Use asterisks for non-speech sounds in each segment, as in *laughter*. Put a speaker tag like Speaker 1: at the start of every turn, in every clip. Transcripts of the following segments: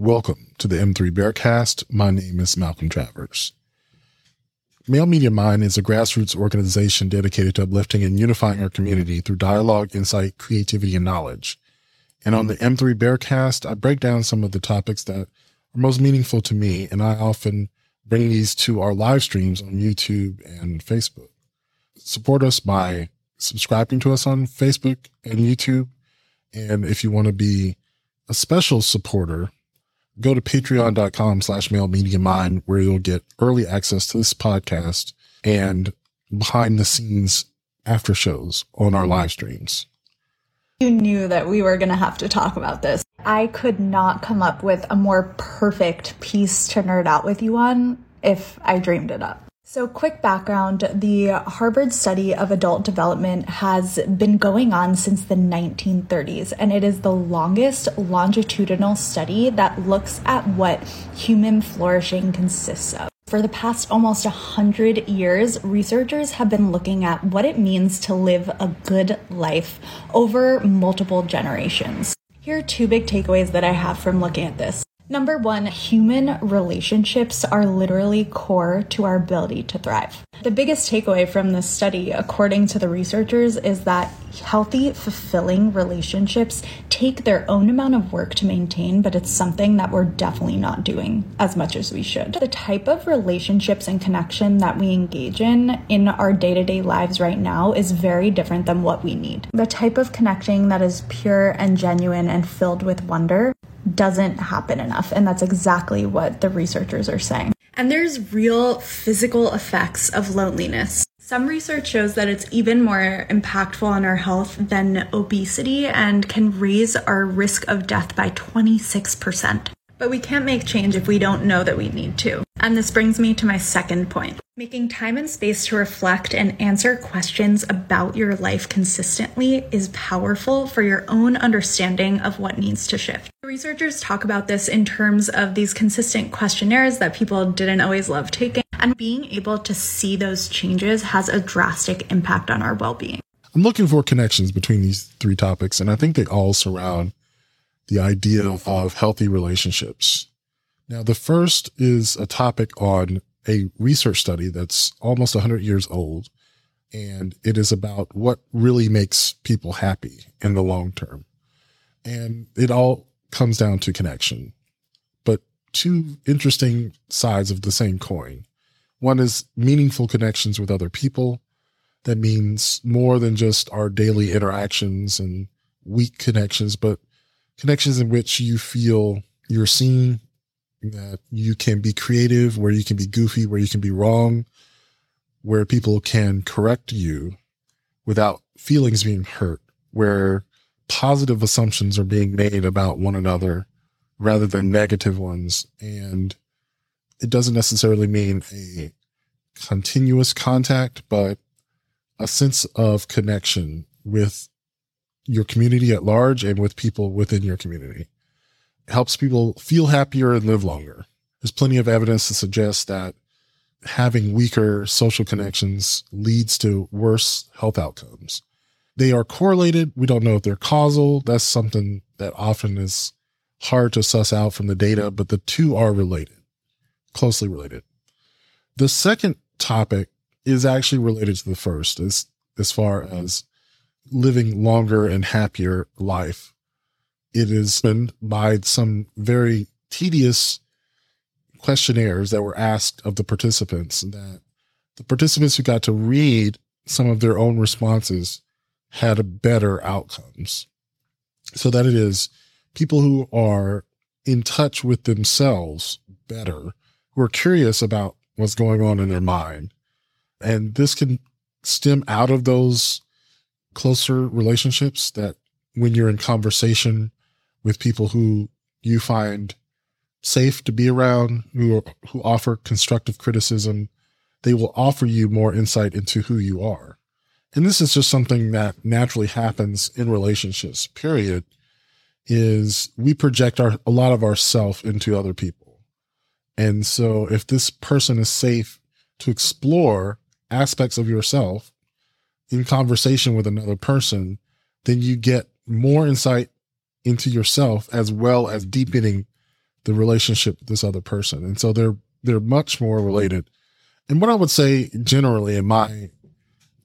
Speaker 1: Welcome to the M3 Bearcast. My name is Malcolm Travers. Male Media Mind is a grassroots organization dedicated to uplifting and unifying our community through dialogue, insight, creativity, and knowledge. And on the M3 Bearcast, I break down some of the topics that are most meaningful to me, and I often bring these to our live streams on YouTube and Facebook. Support us by subscribing to us on Facebook and YouTube. And if you want to be a special supporter, go to patreon.com slash male media mind where you'll get early access to this podcast and behind the scenes after shows on our live streams.
Speaker 2: You knew that we were going to have to talk about this. I could not come up with a more perfect piece to nerd out with you on if I dreamed it up. So, quick background the Harvard study of adult development has been going on since the 1930s, and it is the longest longitudinal study that looks at what human flourishing consists of. For the past almost 100 years, researchers have been looking at what it means to live a good life over multiple generations. Here are two big takeaways that I have from looking at this. Number one, human relationships are literally core to our ability to thrive. The biggest takeaway from this study, according to the researchers, is that healthy, fulfilling relationships take their own amount of work to maintain, but it's something that we're definitely not doing as much as we should. The type of relationships and connection that we engage in in our day to day lives right now is very different than what we need. The type of connecting that is pure and genuine and filled with wonder doesn't happen enough. And that's exactly what the researchers are saying. And there's real physical effects of loneliness. Some research shows that it's even more impactful on our health than obesity and can raise our risk of death by 26%. But we can't make change if we don't know that we need to. And this brings me to my second point. Making time and space to reflect and answer questions about your life consistently is powerful for your own understanding of what needs to shift. Researchers talk about this in terms of these consistent questionnaires that people didn't always love taking, and being able to see those changes has a drastic impact on our well being.
Speaker 1: I'm looking for connections between these three topics, and I think they all surround the idea of healthy relationships. Now, the first is a topic on a research study that's almost 100 years old, and it is about what really makes people happy in the long term. And it all comes down to connection, but two interesting sides of the same coin. One is meaningful connections with other people. That means more than just our daily interactions and weak connections, but connections in which you feel you're seen, that you can be creative, where you can be goofy, where you can be wrong, where people can correct you without feelings being hurt, where positive assumptions are being made about one another rather than negative ones. And it doesn't necessarily mean a continuous contact, but a sense of connection with your community at large and with people within your community. It helps people feel happier and live longer. There's plenty of evidence to suggest that having weaker social connections leads to worse health outcomes. They are correlated. We don't know if they're causal. That's something that often is hard to suss out from the data, but the two are related, closely related. The second topic is actually related to the first as, as far as living longer and happier life. It is been by some very tedious questionnaires that were asked of the participants that the participants who got to read some of their own responses had better outcomes. So that it is people who are in touch with themselves better, who are curious about what's going on in their mind. And this can stem out of those closer relationships that when you're in conversation with people who you find safe to be around, who who offer constructive criticism, they will offer you more insight into who you are. And this is just something that naturally happens in relationships, period, is we project our a lot of ourself into other people. And so if this person is safe to explore aspects of yourself in conversation with another person, then you get more insight into yourself as well as deepening the relationship with this other person. And so they're, they're much more related. And what I would say generally in my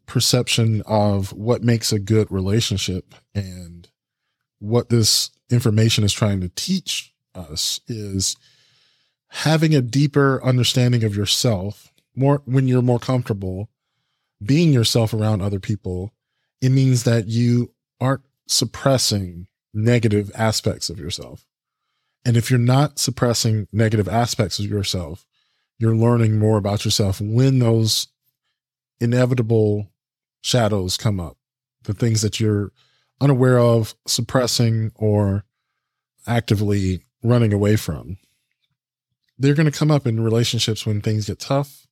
Speaker 1: perception of what makes a good relationship and what this information is trying to teach us is having a deeper understanding of yourself more when you're more comfortable being yourself around other people it means that you aren't suppressing negative aspects of yourself and if you're not suppressing negative aspects of yourself you're learning more about yourself when those inevitable shadows come up the things that you're unaware of suppressing or actively running away from. They're going to come up in relationships when things get tough.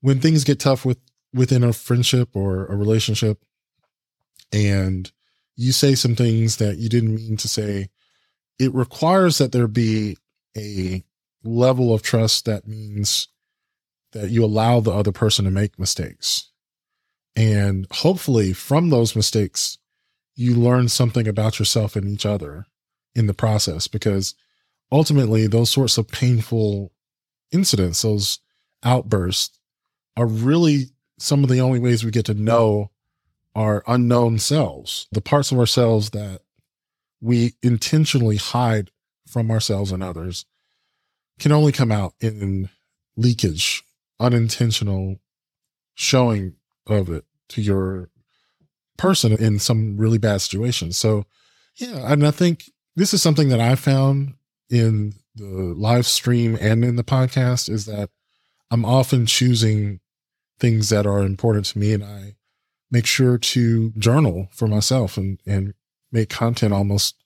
Speaker 1: When things get tough with within a friendship or a relationship and you say some things that you didn't mean to say, it requires that there be a level of trust that means that you allow the other person to make mistakes. And hopefully from those mistakes, you learn something about yourself and each other in the process because ultimately those sorts of painful incidents, those outbursts are really some of the only ways we get to know our unknown selves, the parts of ourselves that we intentionally hide from ourselves and others can only come out in leakage, unintentional showing of it to your person in some really bad situations. So, yeah, and I think this is something that I found in the live stream and in the podcast is that I'm often choosing things that are important to me and I make sure to journal for myself and, and make content almost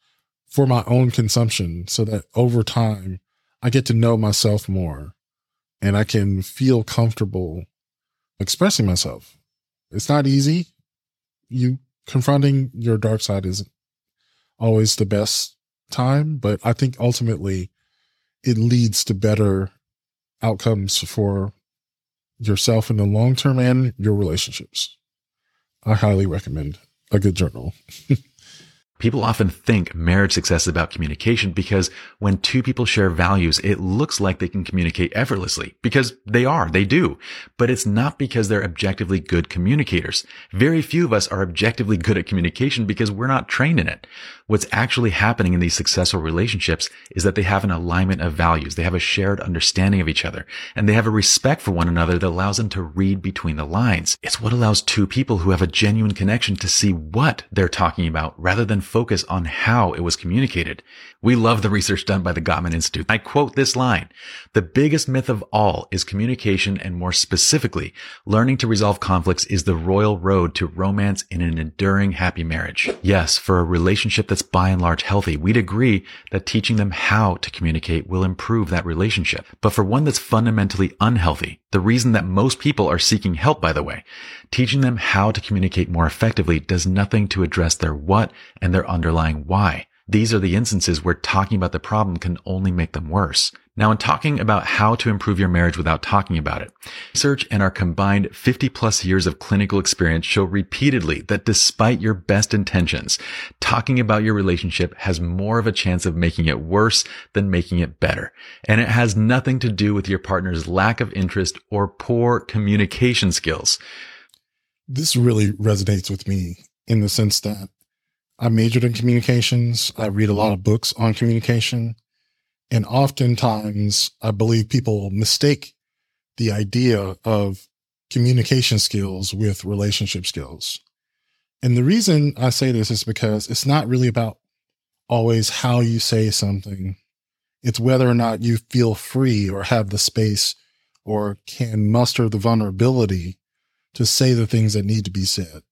Speaker 1: for my own consumption so that over time I get to know myself more and I can feel comfortable expressing myself. It's not easy. You confronting your dark side isn't always the best time, but I think ultimately it leads to better outcomes for yourself in the long term and your relationships. I highly recommend a good journal. *laughs*
Speaker 3: People often think marriage success is about communication because when two people share values, it looks like they can communicate effortlessly because they are, they do. But it's not because they're objectively good communicators. Very few of us are objectively good at communication because we're not trained in it. What's actually happening in these successful relationships is that they have an alignment of values. They have a shared understanding of each other and they have a respect for one another that allows them to read between the lines. It's what allows two people who have a genuine connection to see what they're talking about rather than focus on how it was communicated. We love the research done by the Gottman Institute. I quote this line. The biggest myth of all is communication and more specifically, learning to resolve conflicts is the royal road to romance in an enduring happy marriage. Yes, for a relationship that's by and large healthy, we'd agree that teaching them how to communicate will improve that relationship. But for one that's fundamentally unhealthy, the reason that most people are seeking help, by the way, teaching them how to communicate more effectively does nothing to address their what and their underlying why. These are the instances where talking about the problem can only make them worse. Now, in talking about how to improve your marriage without talking about it, research and our combined 50 plus years of clinical experience show repeatedly that despite your best intentions, talking about your relationship has more of a chance of making it worse than making it better. And it has nothing to do with your partner's lack of interest or poor communication skills.
Speaker 1: This really resonates with me in the sense that I majored in communications. I read a lot of books on communication. And oftentimes I believe people mistake the idea of communication skills with relationship skills. And the reason I say this is because it's not really about always how you say something. It's whether or not you feel free or have the space or can muster the vulnerability to say the things that need to be said.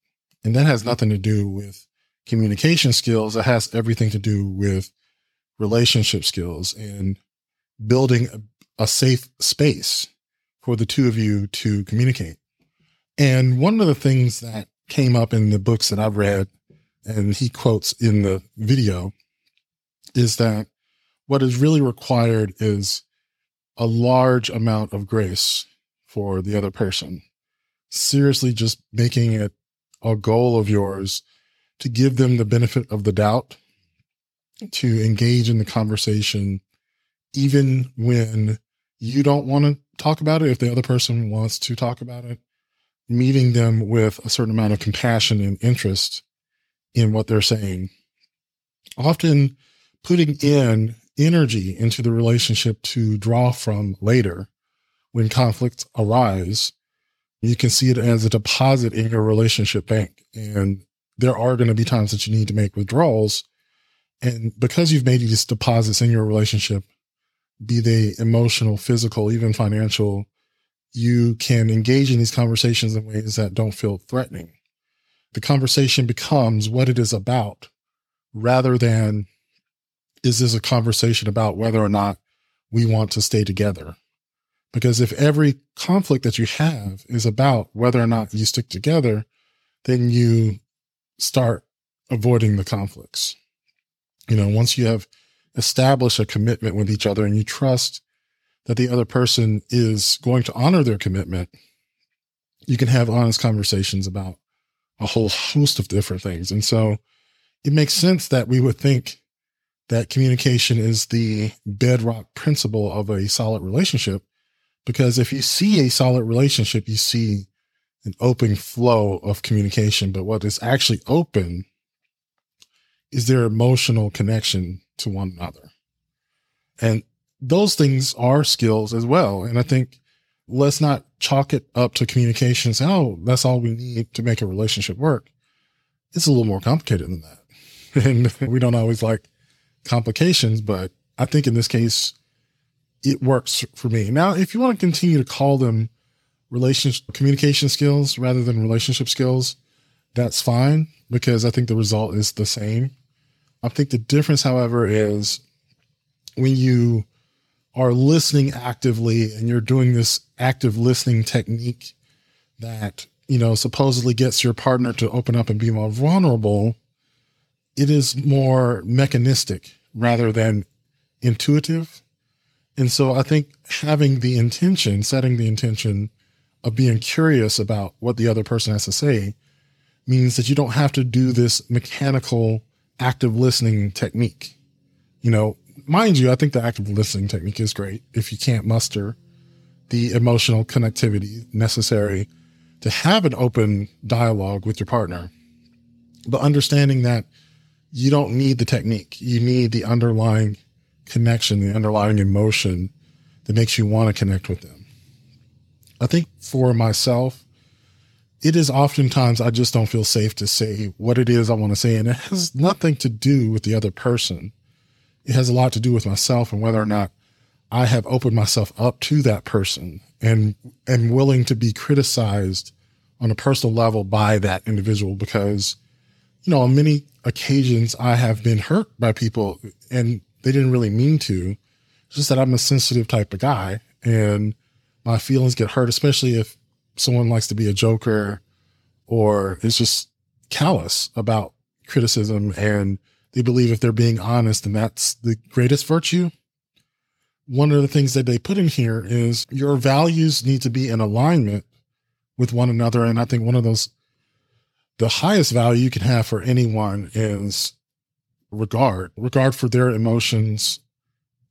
Speaker 1: And that has nothing to do with communication skills, it has everything to do with relationship skills and building a, a safe space for the two of you to communicate. And one of the things that came up in the books that I've read, and he quotes in the video, is that what is really required is a large amount of grace for the other person. Seriously, just making it a goal of yours to give them the benefit of the doubt, to engage in the conversation even when you don't want to talk about it, if the other person wants to talk about it, meeting them with a certain amount of compassion and interest in what they're saying. Often putting in energy into the relationship to draw from later when conflicts arise. You can see it as a deposit in your relationship bank. And there are going to be times that you need to make withdrawals. And because you've made these deposits in your relationship, be they emotional, physical, even financial, you can engage in these conversations in ways that don't feel threatening. The conversation becomes what it is about rather than is this a conversation about whether or not we want to stay together? Because if every conflict that you have is about whether or not you stick together, then you start avoiding the conflicts. You know, once you have established a commitment with each other and you trust that the other person is going to honor their commitment, you can have honest conversations about a whole host of different things. And so it makes sense that we would think that communication is the bedrock principle of a solid relationship. Because if you see a solid relationship, you see an open flow of communication. But what is actually open is their emotional connection to one another. And those things are skills as well. And I think let's not chalk it up to communication and say, oh, that's all we need to make a relationship work. It's a little more complicated than that. *laughs* And we don't always like complications, but I think in this case, it works for me. Now, if you want to continue to call them relationship communication skills rather than relationship skills, that's fine because I think the result is the same. I think the difference, however, is when you are listening actively and you're doing this active listening technique that, you know, supposedly gets your partner to open up and be more vulnerable, it is more mechanistic rather than intuitive. And so I think having the intention, setting the intention of being curious about what the other person has to say means that you don't have to do this mechanical active listening technique. You know, mind you, I think the active listening technique is great if you can't muster the emotional connectivity necessary to have an open dialogue with your partner. But understanding that you don't need the technique, you need the underlying connection, the underlying emotion that makes you want to connect with them. I think for myself, it is oftentimes I just don't feel safe to say what it is I want to say. And it has nothing to do with the other person. It has a lot to do with myself and whether or not I have opened myself up to that person and am willing to be criticized on a personal level by that individual because, you know, on many occasions I have been hurt by people and they didn't really mean to. It's just that I'm a sensitive type of guy and my feelings get hurt, especially if someone likes to be a joker or is just callous about criticism and they believe if they're being honest and that's the greatest virtue. One of the things that they put in here is your values need to be in alignment with one another. And I think one of those, the highest value you can have for anyone is regard, regard for their emotions,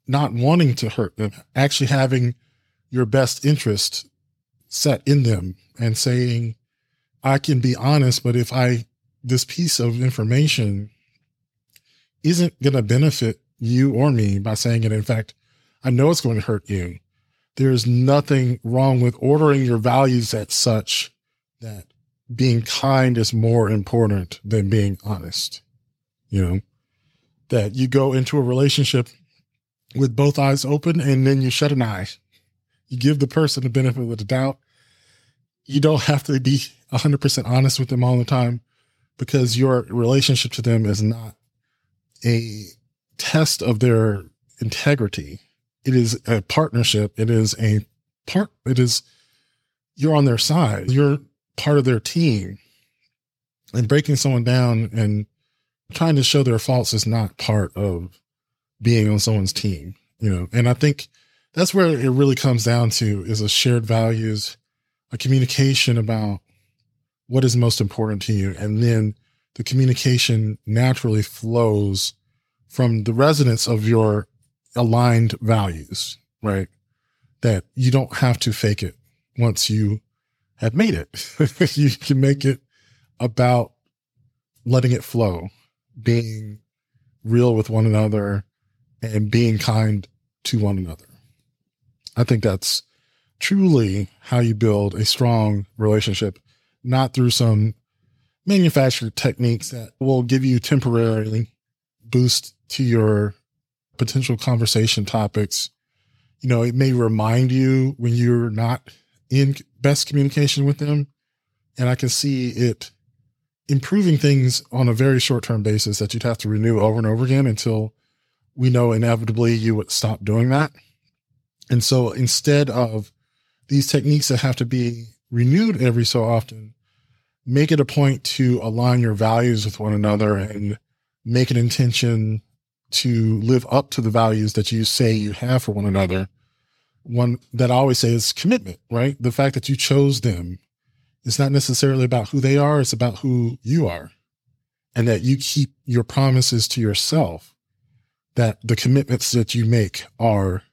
Speaker 1: not wanting to hurt them, actually having your best interest set in them and saying, I can be honest, but if I, this piece of information isn't going to benefit you or me by saying it. In fact, I know it's going to hurt you. There's nothing wrong with ordering your values at such that being kind is more important than being honest. You know, that you go into a relationship with both eyes open and then you shut an eye you give the person the benefit of the doubt. You don't have to be 100% honest with them all the time because your relationship to them is not a test of their integrity. It is a partnership. It is a part, it is, you're on their side. You're part of their team. And breaking someone down and trying to show their faults is not part of being on someone's team, you know. And I think that's where it really comes down to is a shared values, a communication about what is most important to you. And then the communication naturally flows from the resonance of your aligned values, right? That you don't have to fake it once you have made it. *laughs* you can make it about letting it flow, being real with one another and being kind to one another. I think that's truly how you build a strong relationship, not through some manufactured techniques that will give you temporarily boost to your potential conversation topics. You know, it may remind you when you're not in best communication with them. And I can see it improving things on a very short term basis that you'd have to renew over and over again until we know inevitably you would stop doing that. And so instead of these techniques that have to be renewed every so often, make it a point to align your values with one another and make an intention to live up to the values that you say you have for one another. One that I always say is commitment, right? The fact that you chose them it's not necessarily about who they are, it's about who you are. And that you keep your promises to yourself, that the commitments that you make are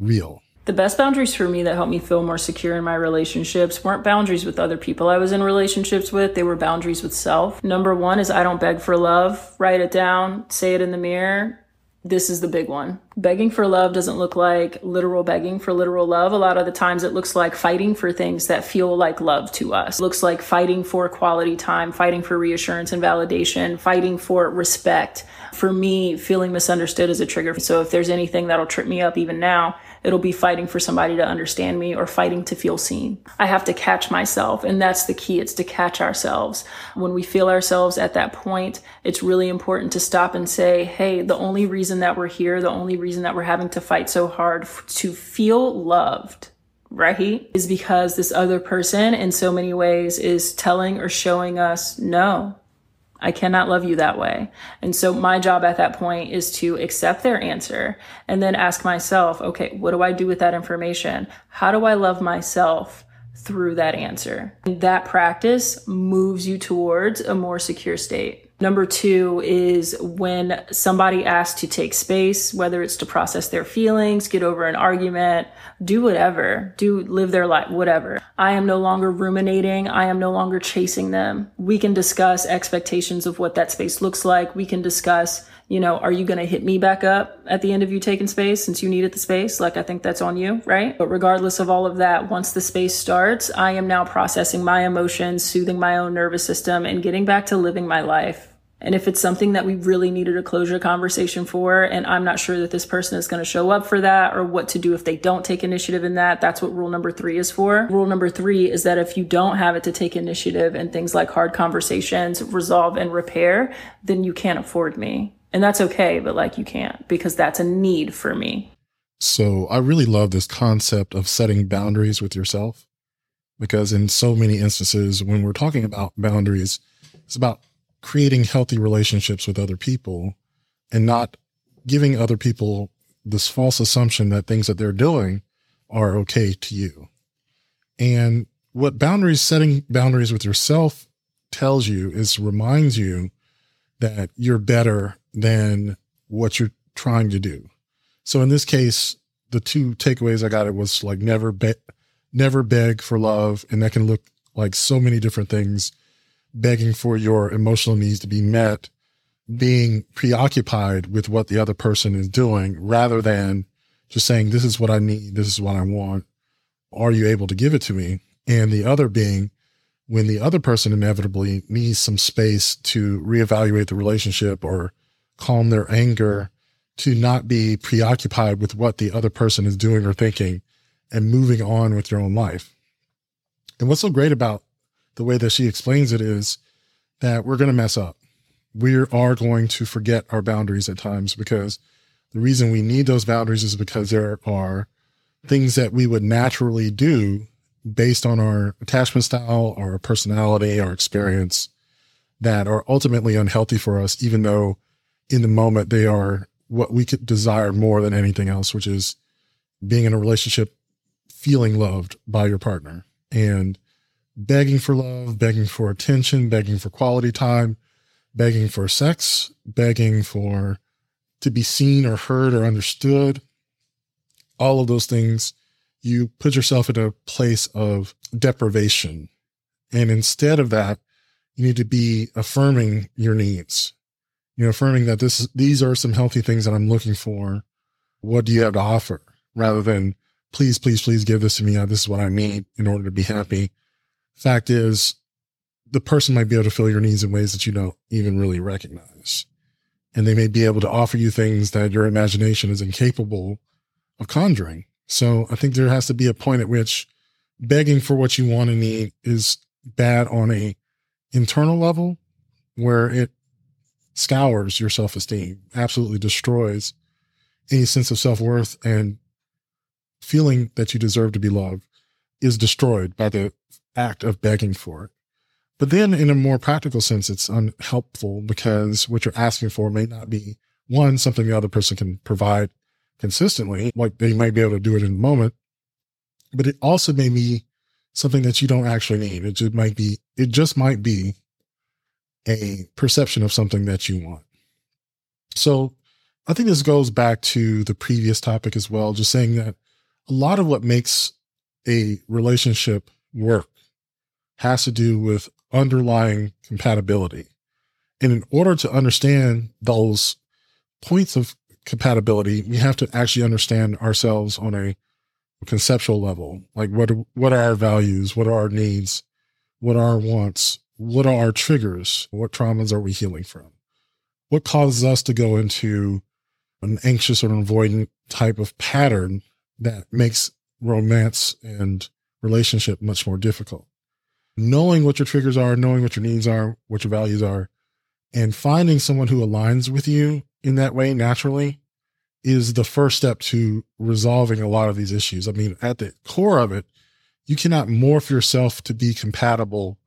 Speaker 1: real.
Speaker 4: The best boundaries for me that helped me feel more secure in my relationships weren't boundaries with other people I was in relationships with, they were boundaries with self. Number one is I don't beg for love. Write it down, say it in the mirror, this is the big one. Begging for love doesn't look like literal begging for literal love. A lot of the times it looks like fighting for things that feel like love to us. It looks like fighting for quality time, fighting for reassurance and validation, fighting for respect. For me, feeling misunderstood is a trigger. So if there's anything that'll trip me up even now, It'll be fighting for somebody to understand me or fighting to feel seen. I have to catch myself. And that's the key. It's to catch ourselves. When we feel ourselves at that point, it's really important to stop and say, Hey, the only reason that we're here, the only reason that we're having to fight so hard to feel loved right? Is because this other person in so many ways is telling or showing us, no, I cannot love you that way. And so my job at that point is to accept their answer and then ask myself, okay, what do I do with that information? How do I love myself through that answer? And that practice moves you towards a more secure state. Number two is when somebody asks to take space, whether it's to process their feelings, get over an argument, do whatever, do live their life, whatever. I am no longer ruminating. I am no longer chasing them. We can discuss expectations of what that space looks like. We can discuss, you know, are you going to hit me back up at the end of you taking space since you needed the space? Like, I think that's on you, right? But regardless of all of that, once the space starts, I am now processing my emotions, soothing my own nervous system and getting back to living my life and if it's something that we really needed a closure conversation for, and I'm not sure that this person is going to show up for that or what to do if they don't take initiative in that, that's what rule number three is for. Rule number three is that if you don't have it to take initiative in things like hard conversations, resolve and repair, then you can't afford me. And that's okay, but like you can't because that's a need for me.
Speaker 1: So I really love this concept of setting boundaries with yourself because in so many instances, when we're talking about boundaries, it's about creating healthy relationships with other people and not giving other people this false assumption that things that they're doing are okay to you. And what boundaries, setting boundaries with yourself tells you is reminds you that you're better than what you're trying to do. So in this case, the two takeaways I got it was like never be- never beg for love. And that can look like so many different things begging for your emotional needs to be met, being preoccupied with what the other person is doing rather than just saying, this is what I need. This is what I want. Are you able to give it to me? And the other being when the other person inevitably needs some space to reevaluate the relationship or calm their anger to not be preoccupied with what the other person is doing or thinking and moving on with your own life. And what's so great about the way that she explains it is that we're going to mess up. We are going to forget our boundaries at times because the reason we need those boundaries is because there are things that we would naturally do based on our attachment style, our personality, our experience that are ultimately unhealthy for us, even though in the moment they are what we could desire more than anything else, which is being in a relationship, feeling loved by your partner. And begging for love, begging for attention, begging for quality time, begging for sex, begging for to be seen or heard or understood. All of those things, you put yourself in a place of deprivation. And instead of that, you need to be affirming your needs, you know, affirming that this is, these are some healthy things that I'm looking for. What do you have to offer rather than please, please, please give this to me. Uh, this is what I need in order to be happy. Fact is the person might be able to fill your needs in ways that you don't even really recognize. And they may be able to offer you things that your imagination is incapable of conjuring. So I think there has to be a point at which begging for what you want and need is bad on a internal level where it scours your self-esteem, absolutely destroys any sense of self-worth and feeling that you deserve to be loved is destroyed by the act of begging for it. But then in a more practical sense, it's unhelpful because what you're asking for may not be one, something the other person can provide consistently, like they might be able to do it in a moment, but it also may be something that you don't actually need. It just might be, it just might be a perception of something that you want. So I think this goes back to the previous topic as well, just saying that a lot of what makes a relationship work has to do with underlying compatibility. And in order to understand those points of compatibility, we have to actually understand ourselves on a conceptual level. Like what, what are our values? What are our needs? What are our wants? What are our triggers? What traumas are we healing from? What causes us to go into an anxious or avoidant type of pattern that makes romance and relationship much more difficult. Knowing what your triggers are, knowing what your needs are, what your values are, and finding someone who aligns with you in that way naturally is the first step to resolving a lot of these issues. I mean, at the core of it, you cannot morph yourself to be compatible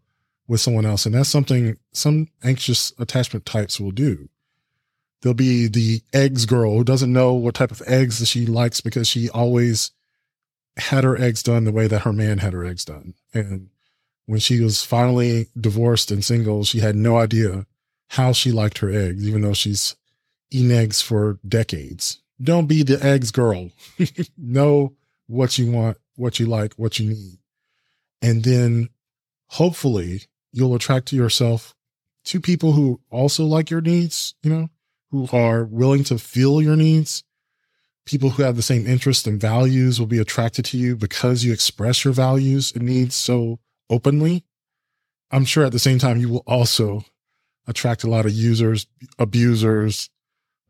Speaker 1: with someone else. And that's something some anxious attachment types will do. There'll be the eggs girl who doesn't know what type of eggs that she likes because she always had her eggs done the way that her man had her eggs done. And when she was finally divorced and single, she had no idea how she liked her eggs, even though she's eaten eggs for decades. Don't be the eggs girl. *laughs* know what you want, what you like, what you need. And then hopefully you'll attract to yourself two people who also like your needs, you know, who are willing to feel your needs. People who have the same interests and values will be attracted to you because you express your values and needs so openly. I'm sure at the same time, you will also attract a lot of users, abusers,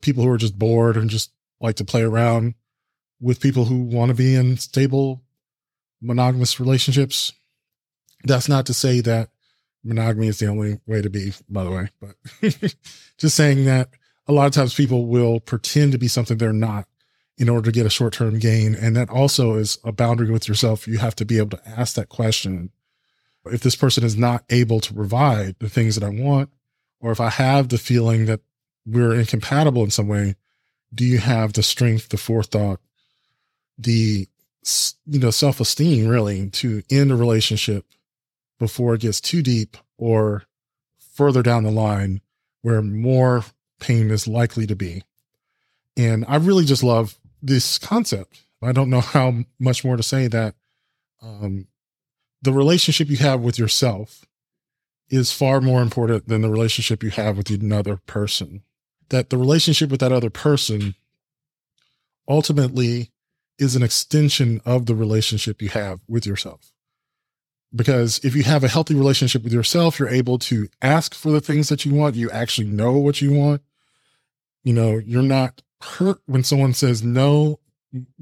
Speaker 1: people who are just bored and just like to play around with people who want to be in stable monogamous relationships. That's not to say that monogamy is the only way to be, by the way, but *laughs* just saying that a lot of times people will pretend to be something they're not in order to get a short term gain. And that also is a boundary with yourself. You have to be able to ask that question. If this person is not able to provide the things that I want, or if I have the feeling that we're incompatible in some way, do you have the strength, the forethought, the, you know, self esteem really to end a relationship before it gets too deep or further down the line where more pain is likely to be. And I really just love this concept. I don't know how much more to say that um, the relationship you have with yourself is far more important than the relationship you have with another person. That the relationship with that other person ultimately is an extension of the relationship you have with yourself. Because if you have a healthy relationship with yourself, you're able to ask for the things that you want. You actually know what you want you know, you're not hurt when someone says no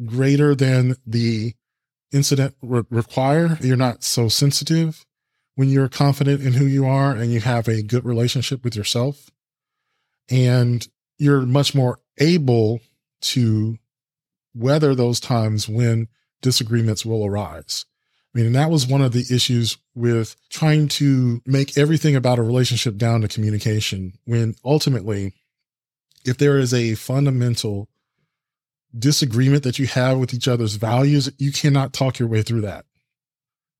Speaker 1: greater than the incident re- require. You're not so sensitive when you're confident in who you are and you have a good relationship with yourself. And you're much more able to weather those times when disagreements will arise. I mean, and that was one of the issues with trying to make everything about a relationship down to communication when ultimately if there is a fundamental disagreement that you have with each other's values, you cannot talk your way through that.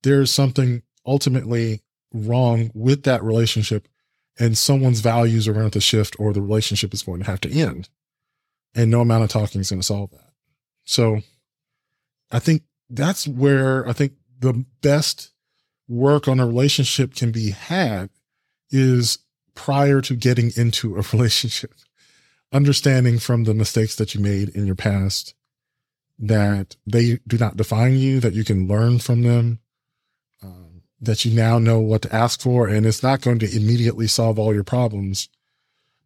Speaker 1: There is something ultimately wrong with that relationship and someone's values are going to shift or the relationship is going to have to end. and no amount of talking is going to solve that. So I think that's where I think the best work on a relationship can be had is prior to getting into a *laughs* relationship, understanding from the mistakes that you made in your past that they do not define you, that you can learn from them, um, that you now know what to ask for. And it's not going to immediately solve all your problems,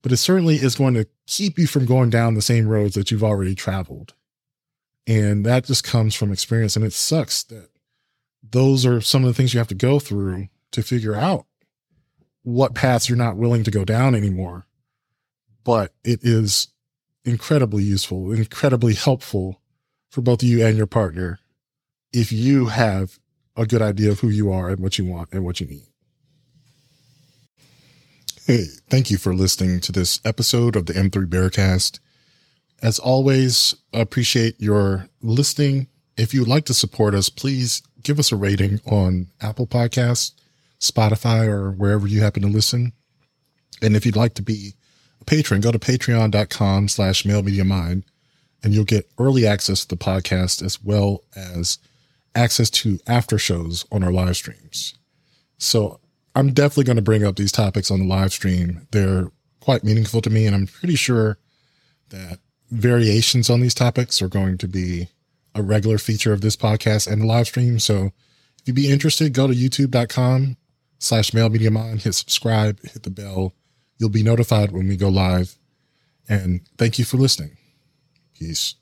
Speaker 1: but it certainly is going to keep you from going down the same roads that you've already traveled. And that just comes from experience. And it sucks that those are some of the things you have to go through to figure out what paths you're not willing to go down anymore. But it is incredibly useful, incredibly helpful for both you and your partner if you have a good idea of who you are and what you want and what you need. Hey, thank you for listening to this episode of the M3 Bearcast. As always, I appreciate your listening. If you'd like to support us, please give us a rating on Apple Podcasts, Spotify, or wherever you happen to listen. And if you'd like to be patron, go to patreon.com slash male media mind and you'll get early access to the podcast as well as access to after shows on our live streams. So I'm definitely going to bring up these topics on the live stream. They're quite meaningful to me, and I'm pretty sure that variations on these topics are going to be a regular feature of this podcast and the live stream. So if you'd be interested, go to youtube.com slash male media mind, hit subscribe, hit the bell. You'll be notified when we go live. And thank you for listening. Peace.